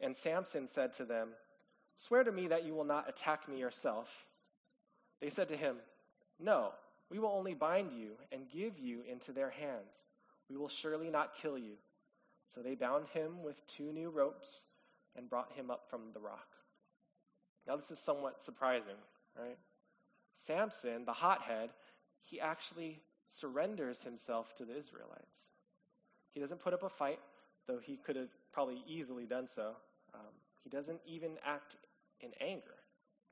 Speaker 2: And Samson said to them, Swear to me that you will not attack me yourself. They said to him, No, we will only bind you and give you into their hands. We will surely not kill you. So they bound him with two new ropes and brought him up from the rock. Now, this is somewhat surprising, right? Samson, the hothead, he actually surrenders himself to the Israelites. He doesn't put up a fight, though he could have probably easily done so. Um, he doesn't even act in anger.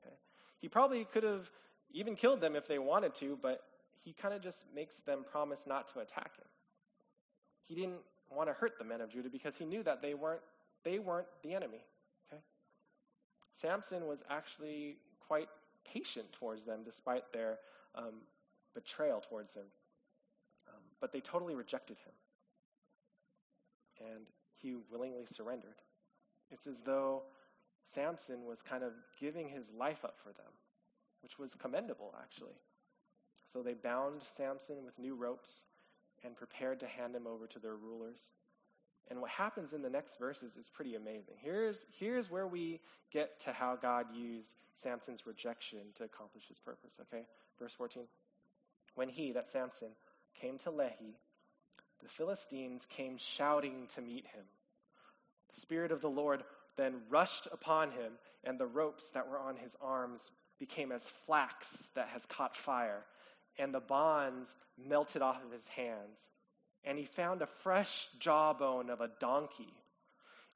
Speaker 2: Okay? He probably could have even killed them if they wanted to, but he kind of just makes them promise not to attack him. He didn't want to hurt the men of Judah because he knew that they weren't they weren't the enemy. Samson was actually quite patient towards them despite their um, betrayal towards him. Um, but they totally rejected him. And he willingly surrendered. It's as though Samson was kind of giving his life up for them, which was commendable, actually. So they bound Samson with new ropes and prepared to hand him over to their rulers. And what happens in the next verses is pretty amazing. Here's, here's where we get to how God used Samson's rejection to accomplish his purpose, okay? Verse 14. When he, that Samson, came to Lehi, the Philistines came shouting to meet him. The Spirit of the Lord then rushed upon him, and the ropes that were on his arms became as flax that has caught fire, and the bonds melted off of his hands and he found a fresh jawbone of a donkey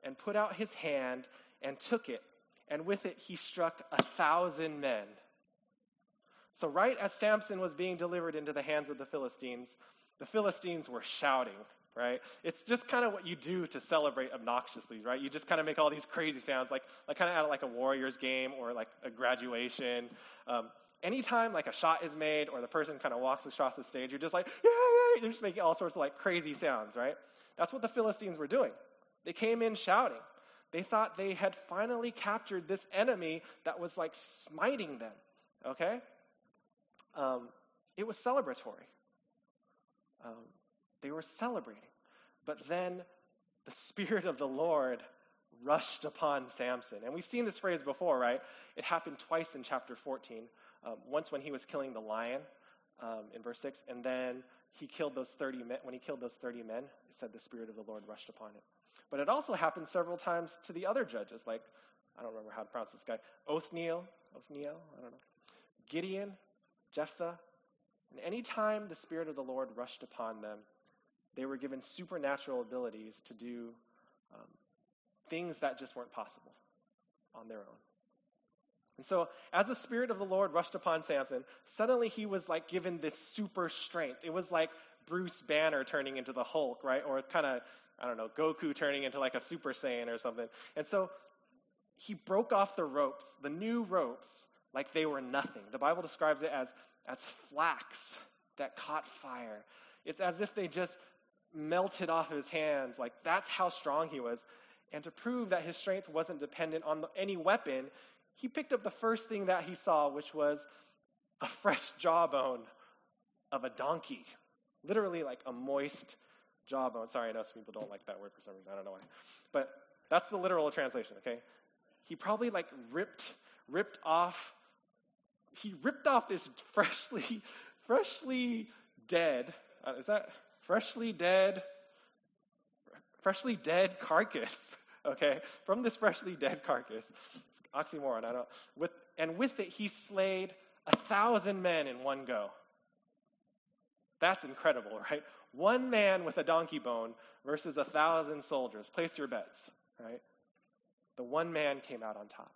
Speaker 2: and put out his hand and took it, and with it he struck a thousand men. So, right as Samson was being delivered into the hands of the Philistines, the Philistines were shouting, right? It's just kind of what you do to celebrate obnoxiously, right? You just kind of make all these crazy sounds, like, like kind of at like a Warriors game or like a graduation. Um, anytime like a shot is made or the person kind of walks across the stage, you're just like, yeah, yeah, they're just making all sorts of like crazy sounds, right? That's what the Philistines were doing. They came in shouting. They thought they had finally captured this enemy that was like smiting them, okay? Um, it was celebratory. Um, they were celebrating. But then the Spirit of the Lord rushed upon Samson. And we've seen this phrase before, right? It happened twice in chapter 14. Um, once when he was killing the lion um, in verse 6, and then he killed those 30 men. When he killed those 30 men, it said the Spirit of the Lord rushed upon it. But it also happened several times to the other judges, like, I don't remember how to pronounce this guy, Othniel, Othniel, I don't know, Gideon, Jephthah. And any time the Spirit of the Lord rushed upon them, they were given supernatural abilities to do um, things that just weren't possible on their own. And so, as the Spirit of the Lord rushed upon Samson, suddenly he was like given this super strength. It was like Bruce Banner turning into the Hulk, right? Or kind of, I don't know, Goku turning into like a Super Saiyan or something. And so, he broke off the ropes, the new ropes, like they were nothing. The Bible describes it as, as flax that caught fire. It's as if they just melted off of his hands. Like that's how strong he was. And to prove that his strength wasn't dependent on any weapon, he picked up the first thing that he saw, which was a fresh jawbone of a donkey. Literally, like a moist jawbone. Sorry, I know some people don't like that word for some reason. I don't know why. But that's the literal translation, okay? He probably like ripped ripped off he ripped off this freshly (laughs) freshly dead uh, is that freshly dead freshly dead carcass (laughs) okay? From this freshly dead carcass. Oxymoron i don't with and with it he slayed a thousand men in one go. That's incredible right? One man with a donkey bone versus a thousand soldiers. Place your bets right? The one man came out on top.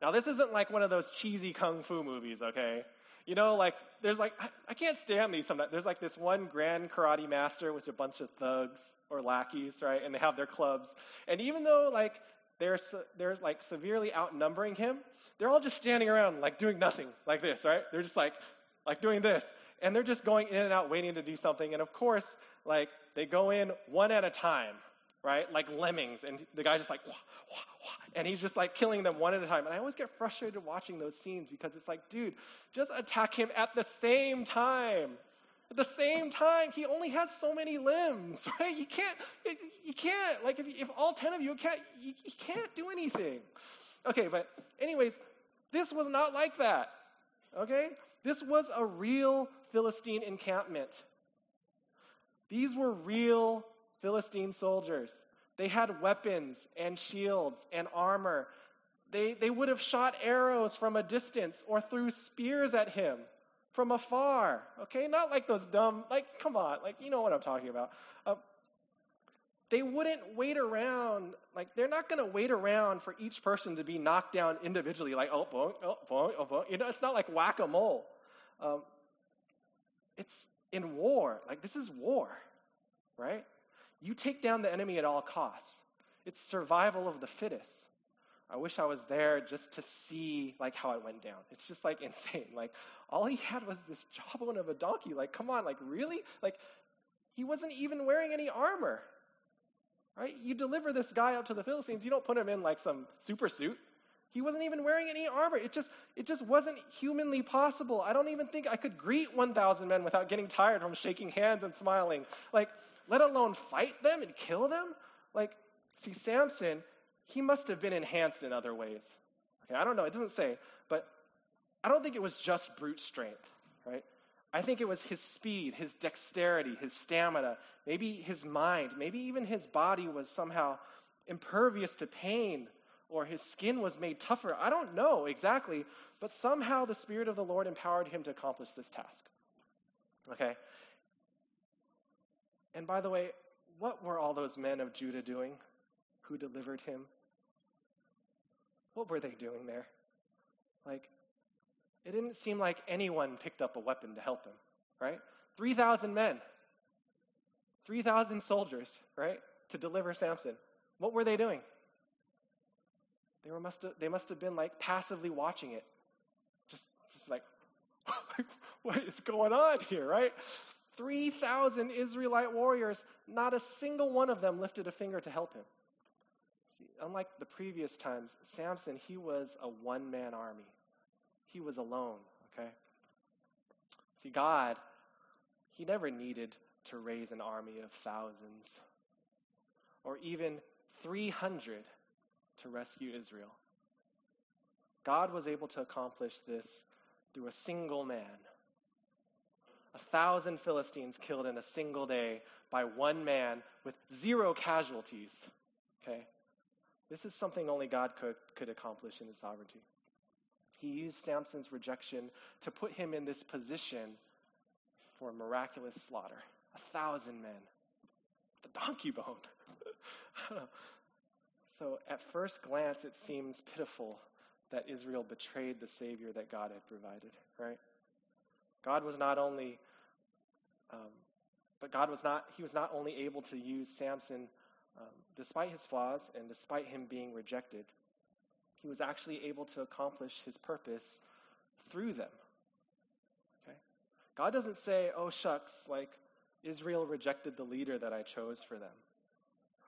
Speaker 2: Now, this isn't like one of those cheesy kung fu movies, okay? You know, like, there's like, I, I can't stand these sometimes. There's like this one grand karate master with a bunch of thugs or lackeys, right? And they have their clubs. And even though, like, they're, they're like severely outnumbering him, they're all just standing around, like, doing nothing, like this, right? They're just like, like doing this. And they're just going in and out, waiting to do something. And of course, like, they go in one at a time, right? Like lemmings. And the guy's just like, wah, wah, wah, and he's just like killing them one at a time. And I always get frustrated watching those scenes because it's like, dude, just attack him at the same time. At the same time, he only has so many limbs, (laughs) right? You can't, you can't, like, if, if all 10 of you can't, you, you can't do anything. Okay, but anyways, this was not like that, okay? This was a real Philistine encampment. These were real Philistine soldiers. They had weapons and shields and armor. They, they would have shot arrows from a distance or threw spears at him from afar. Okay, not like those dumb, like, come on, like, you know what I'm talking about. Uh, they wouldn't wait around, like, they're not going to wait around for each person to be knocked down individually, like, oh, boing, oh, boing, oh, boing. You know, it's not like whack a mole. Um, it's in war. Like, this is war, right? You take down the enemy at all costs. It's survival of the fittest. I wish I was there just to see like how it went down. It's just like (laughs) insane. Like all he had was this jawbone of a donkey. Like come on, like really? Like he wasn't even wearing any armor. Right? You deliver this guy out to the Philistines, you don't put him in like some super suit. He wasn't even wearing any armor. It just it just wasn't humanly possible. I don't even think I could greet 1000 men without getting tired from shaking hands and smiling. Like let alone fight them and kill them? Like, see, Samson, he must have been enhanced in other ways. Okay, I don't know, it doesn't say, but I don't think it was just brute strength, right? I think it was his speed, his dexterity, his stamina, maybe his mind, maybe even his body was somehow impervious to pain or his skin was made tougher. I don't know exactly, but somehow the Spirit of the Lord empowered him to accomplish this task. Okay? And by the way, what were all those men of Judah doing who delivered him? What were they doing there? Like, it didn't seem like anyone picked up a weapon to help him, right? 3,000 men, 3,000 soldiers, right, to deliver Samson. What were they doing? They, were must have, they must have been like passively watching it. Just, just like, (laughs) what is going on here, right? 3,000 Israelite warriors, not a single one of them lifted a finger to help him. See, unlike the previous times, Samson, he was a one man army. He was alone, okay? See, God, he never needed to raise an army of thousands or even 300 to rescue Israel. God was able to accomplish this through a single man a thousand Philistines killed in a single day by one man with zero casualties. Okay? This is something only God could, could accomplish in his sovereignty. He used Samson's rejection to put him in this position for miraculous slaughter. A thousand men. The donkey bone. (laughs) so, at first glance, it seems pitiful that Israel betrayed the Savior that God had provided, right? God was not only, um, but God was not, he was not only able to use Samson um, despite his flaws and despite him being rejected, he was actually able to accomplish his purpose through them. Okay? God doesn't say, oh, shucks, like Israel rejected the leader that I chose for them.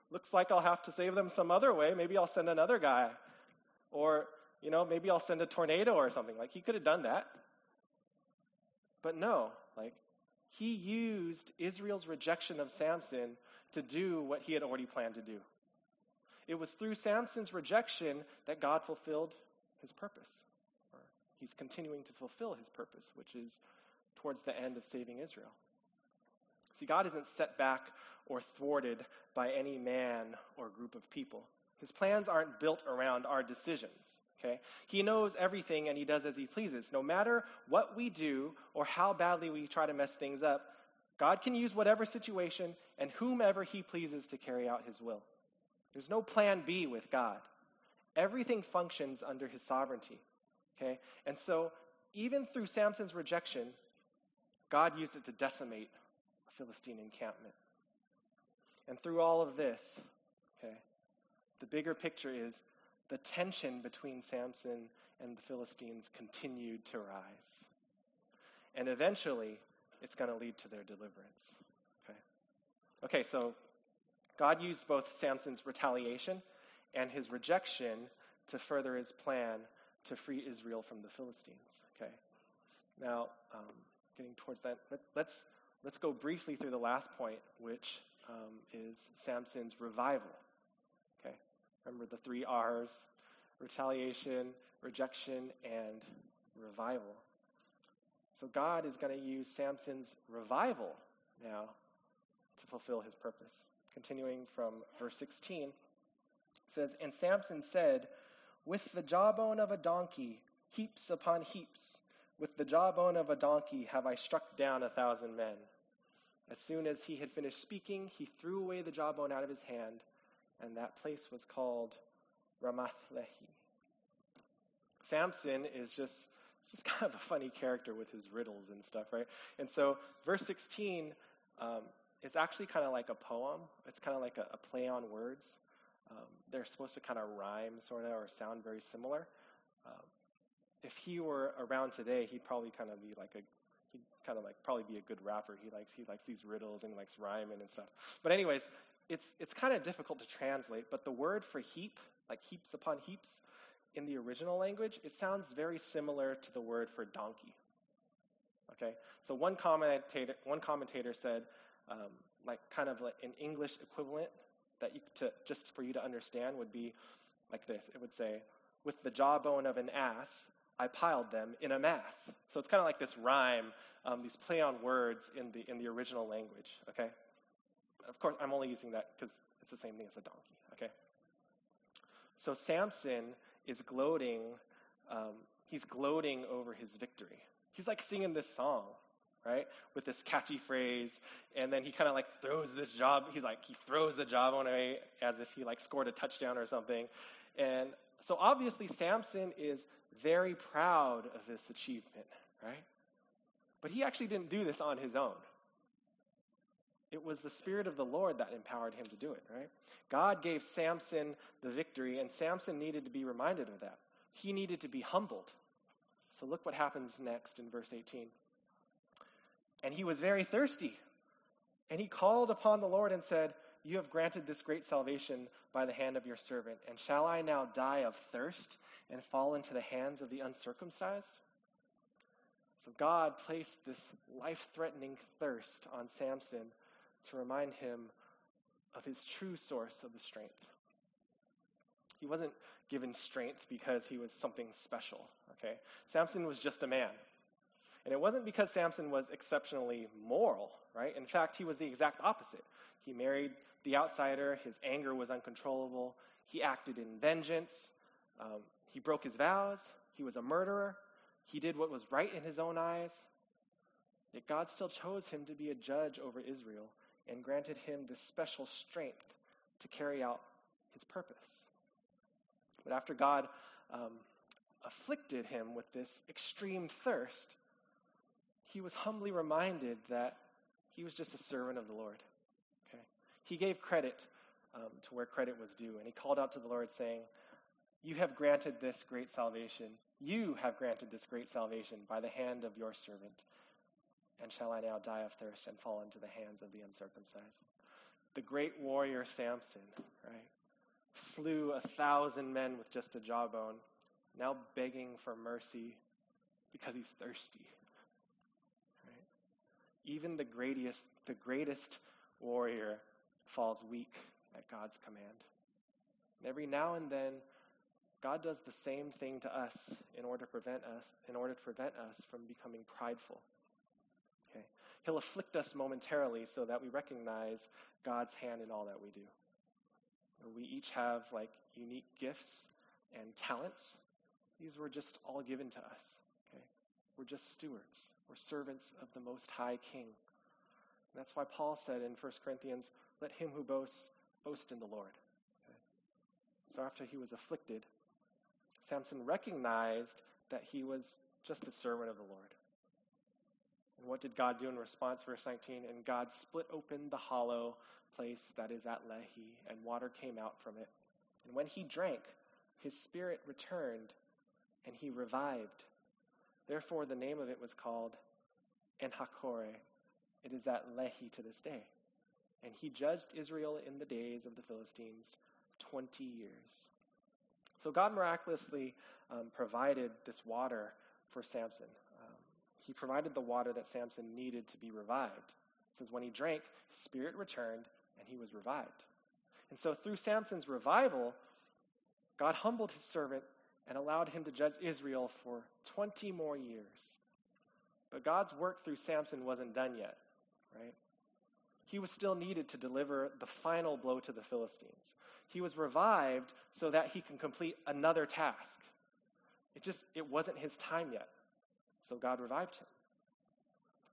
Speaker 2: looks like I'll have to save them some other way. Maybe I'll send another guy. Or, you know, maybe I'll send a tornado or something. Like, he could have done that. But no, like, he used Israel's rejection of Samson to do what he had already planned to do. It was through Samson's rejection that God fulfilled his purpose. Or he's continuing to fulfill his purpose, which is towards the end of saving Israel. See, God isn't set back or thwarted by any man or group of people. His plans aren't built around our decisions. Okay? He knows everything and he does as he pleases. No matter what we do or how badly we try to mess things up, God can use whatever situation and whomever he pleases to carry out his will. There's no plan B with God. Everything functions under his sovereignty. Okay? And so, even through Samson's rejection, God used it to decimate a Philistine encampment. And through all of this, okay, the bigger picture is the tension between Samson and the Philistines continued to rise. And eventually, it's going to lead to their deliverance. Okay? Okay, so God used both Samson's retaliation and his rejection to further his plan to free Israel from the Philistines. Okay? Now, um, getting towards that, let, us let's, let's go briefly through the last point, which um, is Samson's revival. Remember the three R's retaliation, rejection, and revival. So God is going to use Samson's revival now to fulfill his purpose. Continuing from verse 16, it says, And Samson said, With the jawbone of a donkey, heaps upon heaps, with the jawbone of a donkey have I struck down a thousand men. As soon as he had finished speaking, he threw away the jawbone out of his hand, and that place was called Ramath Lehi. Samson is just just (laughs) kind of a funny character with his riddles and stuff, right? And so, verse 16 um, is actually kind of like a poem. It's kind of like a, a, play on words. Um, they're supposed to kind of rhyme, sort of, or sound very similar. Um, if he were around today, he'd probably kind of be like a he'd kind of like probably be a good rapper. He likes he likes these riddles and he likes rhyming and stuff. But anyways, it's it's kind of difficult to translate. But the word for heap, like heaps upon heaps, in the original language, it sounds very similar to the word for donkey. Okay, so one commentator one commentator said, um, like kind of like an English equivalent that you to just for you to understand would be like this. It would say, "With the jawbone of an ass, I piled them in a mass." So it's kind of like this rhyme, um, these play on words in the in the original language. Okay, of course I'm only using that because it's the same thing as a donkey. Okay, so Samson is gloating. Um, he's gloating over his victory. He's like singing this song, right, with this catchy phrase, and then he kind of like throws this job. He's like he throws the job on away as if he like scored a touchdown or something, and so obviously Samson is very proud of this achievement, right? But he actually didn't do this on his own. It was the Spirit of the Lord that empowered him to do it, right? God gave Samson the victory, and Samson needed to be reminded of that. He needed to be humbled. So look what happens next in verse 18. And he was very thirsty. And he called upon the Lord and said, You have granted this great salvation by the hand of your servant. And shall I now die of thirst and fall into the hands of the uncircumcised? So God placed this life threatening thirst on Samson to remind him of his true source of the strength. He wasn't given strength because he was something special, okay? Samson was just a man. And it wasn't because Samson was exceptionally moral, right? In fact, he was the exact opposite. He married the outsider, his anger was uncontrollable, he acted in vengeance, um, he broke his vows, he was a murderer, he did what was right in his own eyes. Yet God still chose him to be a judge over Israel and granted him this special strength to carry out his purpose. But after God um, afflicted him with this extreme thirst, he was humbly reminded that he was just a servant of the Lord. Okay? He gave credit um, to where credit was due, and he called out to the Lord, saying, You have granted this great salvation. You have granted this great salvation by the hand of your servant and shall I now die of thirst and fall into the hands of the uncircumcised? the great warrior Samson, right? Slew a thousand men with just a jawbone, now begging for mercy because he's thirsty. Right? Even the greatest, the greatest warrior falls weak at God's command. And every now and then, God does the same thing to us in order to prevent us, in order to prevent us from becoming prideful. He'll afflict us momentarily so that we recognize God's hand in all that we do. We each have like unique gifts and talents. These were just all given to us. Okay? We're just stewards. We're servants of the Most High King. And that's why Paul said in 1 Corinthians, "Let him who boasts boast in the Lord." Okay? So after he was afflicted, Samson recognized that he was just a servant of the Lord. And what did God do in response? Verse 19, and God split open the hollow place that is at Lehi, and water came out from it. And when he drank, his spirit returned, and he revived. Therefore, the name of it was called Enhakkore. It is at Lehi to this day. And he judged Israel in the days of the Philistines 20 years. So God miraculously um, provided this water for Samson. He provided the water that Samson needed to be revived. It says, when he drank, spirit returned and he was revived. And so through Samson's revival, God humbled his servant and allowed him to judge Israel for 20 more years. But God's work through Samson wasn't done yet, right? He was still needed to deliver the final blow to the Philistines. He was revived so that he can complete another task. It just it wasn't his time yet. So God revived him.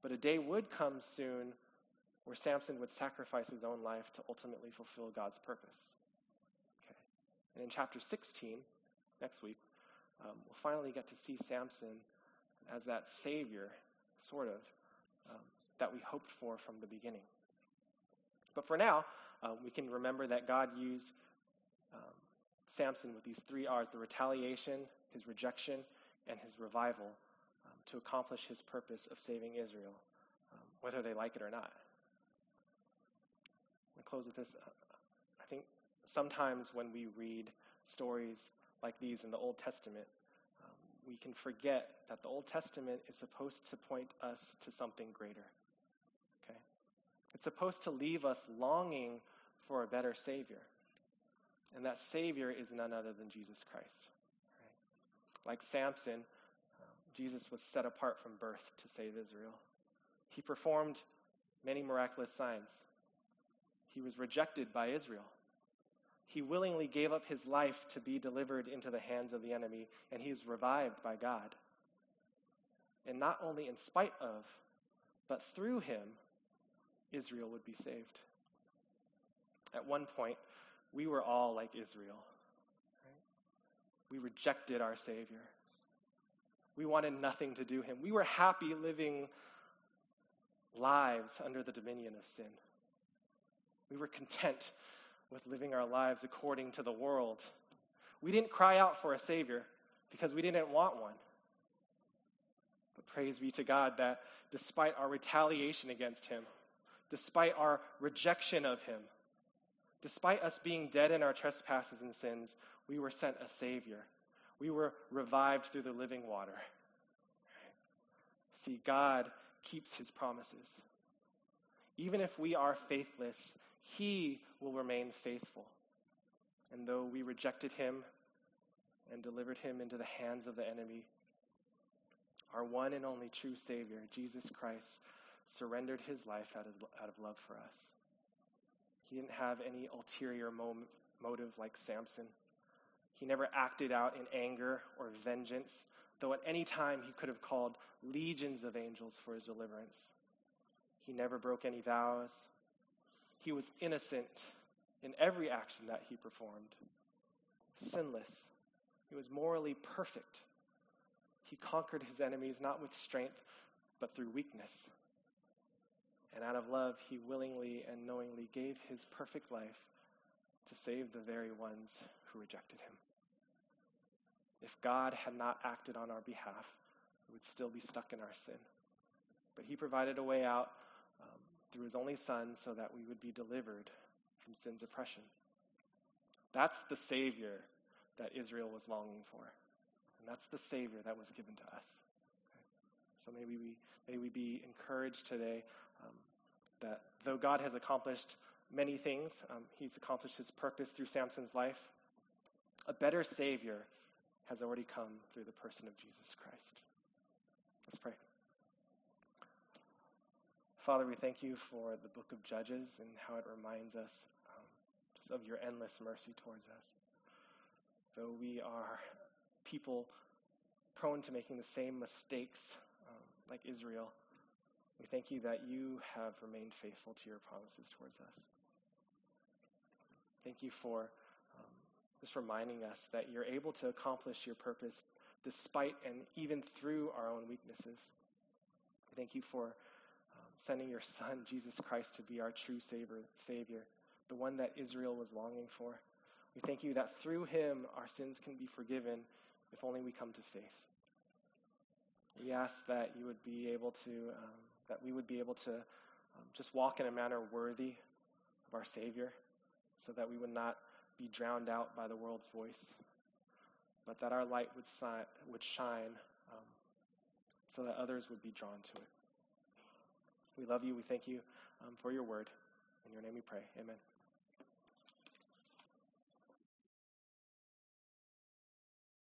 Speaker 2: But a day would come soon where Samson would sacrifice his own life to ultimately fulfill God's purpose. Okay. And in chapter 16, next week, um, we'll finally get to see Samson as that savior, sort of, um, that we hoped for from the beginning. But for now, uh, we can remember that God used um, Samson with these three R's the retaliation, his rejection, and his revival to accomplish his purpose of saving Israel, um, whether they like it or not. To close with this. I think sometimes when we read stories like these in the Old Testament, um, we can forget that the Old Testament is supposed to point us to something greater. Okay? It's supposed to leave us longing for a better Savior. And that Savior is none other than Jesus Christ. Right? Like Samson, Jesus was set apart from birth to save Israel. He performed many miraculous signs. He was rejected by Israel. He willingly gave up his life to be delivered into the hands of the enemy, and he is revived by God. And not only in spite of, but through him, Israel would be saved. At one point, we were all like Israel. Right? We rejected our Savior. We wanted nothing to do him. We were happy living lives under the dominion of sin. We were content with living our lives according to the world. We didn't cry out for a Savior because we didn't want one. But praise be to God that despite our retaliation against Him, despite our rejection of Him, despite us being dead in our trespasses and sins, we were sent a Savior. We were revived through the living water. See, God keeps His promises. Even if we are faithless, He will remain faithful. And though we rejected Him and delivered Him into the hands of the enemy, our one and only true Savior, Jesus Christ, surrendered his life out of, out of love for us. He didn't have any ulterior motive like Samson. He never acted out in anger or vengeance, though at any time he could have called legions of angels for his deliverance. He never broke any vows. He was innocent in every action that he performed, sinless. He was morally perfect. He conquered his enemies not with strength, but through weakness. And out of love, he willingly and knowingly gave his perfect life to save the very ones who rejected him. If God had not acted on our behalf, we would still be stuck in our sin. But he provided a way out um, through his only Son so that we would be delivered from sin's oppression. That's the Savior that Israel was longing for. And that's the Savior that was given to us. Okay? So may we, may we be encouraged today um, that though God has accomplished many things, um, He's accomplished His purpose through Samson's life, a better Savior has already come through the person of Jesus Christ. Let's pray. Father, we thank you for the book of Judges and how it reminds us um, just of your endless mercy towards us. Though we are people prone to making the same mistakes um, like Israel, we thank you that you have remained faithful to your promises towards us. Thank you for um, just reminding us that you're able to accomplish your purpose despite and even through our own weaknesses. Thank you for um, sending your Son, Jesus Christ, to be our true savior, savior, the one that Israel was longing for. We thank you that through him our sins can be forgiven if only we come to faith. We ask that you would be able to, um, that we would be able to um, just walk in a manner worthy of our Savior, so that we would not be drowned out by the world's voice, but that our light would, si- would shine um, so that others would be drawn to it. We love you. We thank you um, for your word. In your name we pray. Amen.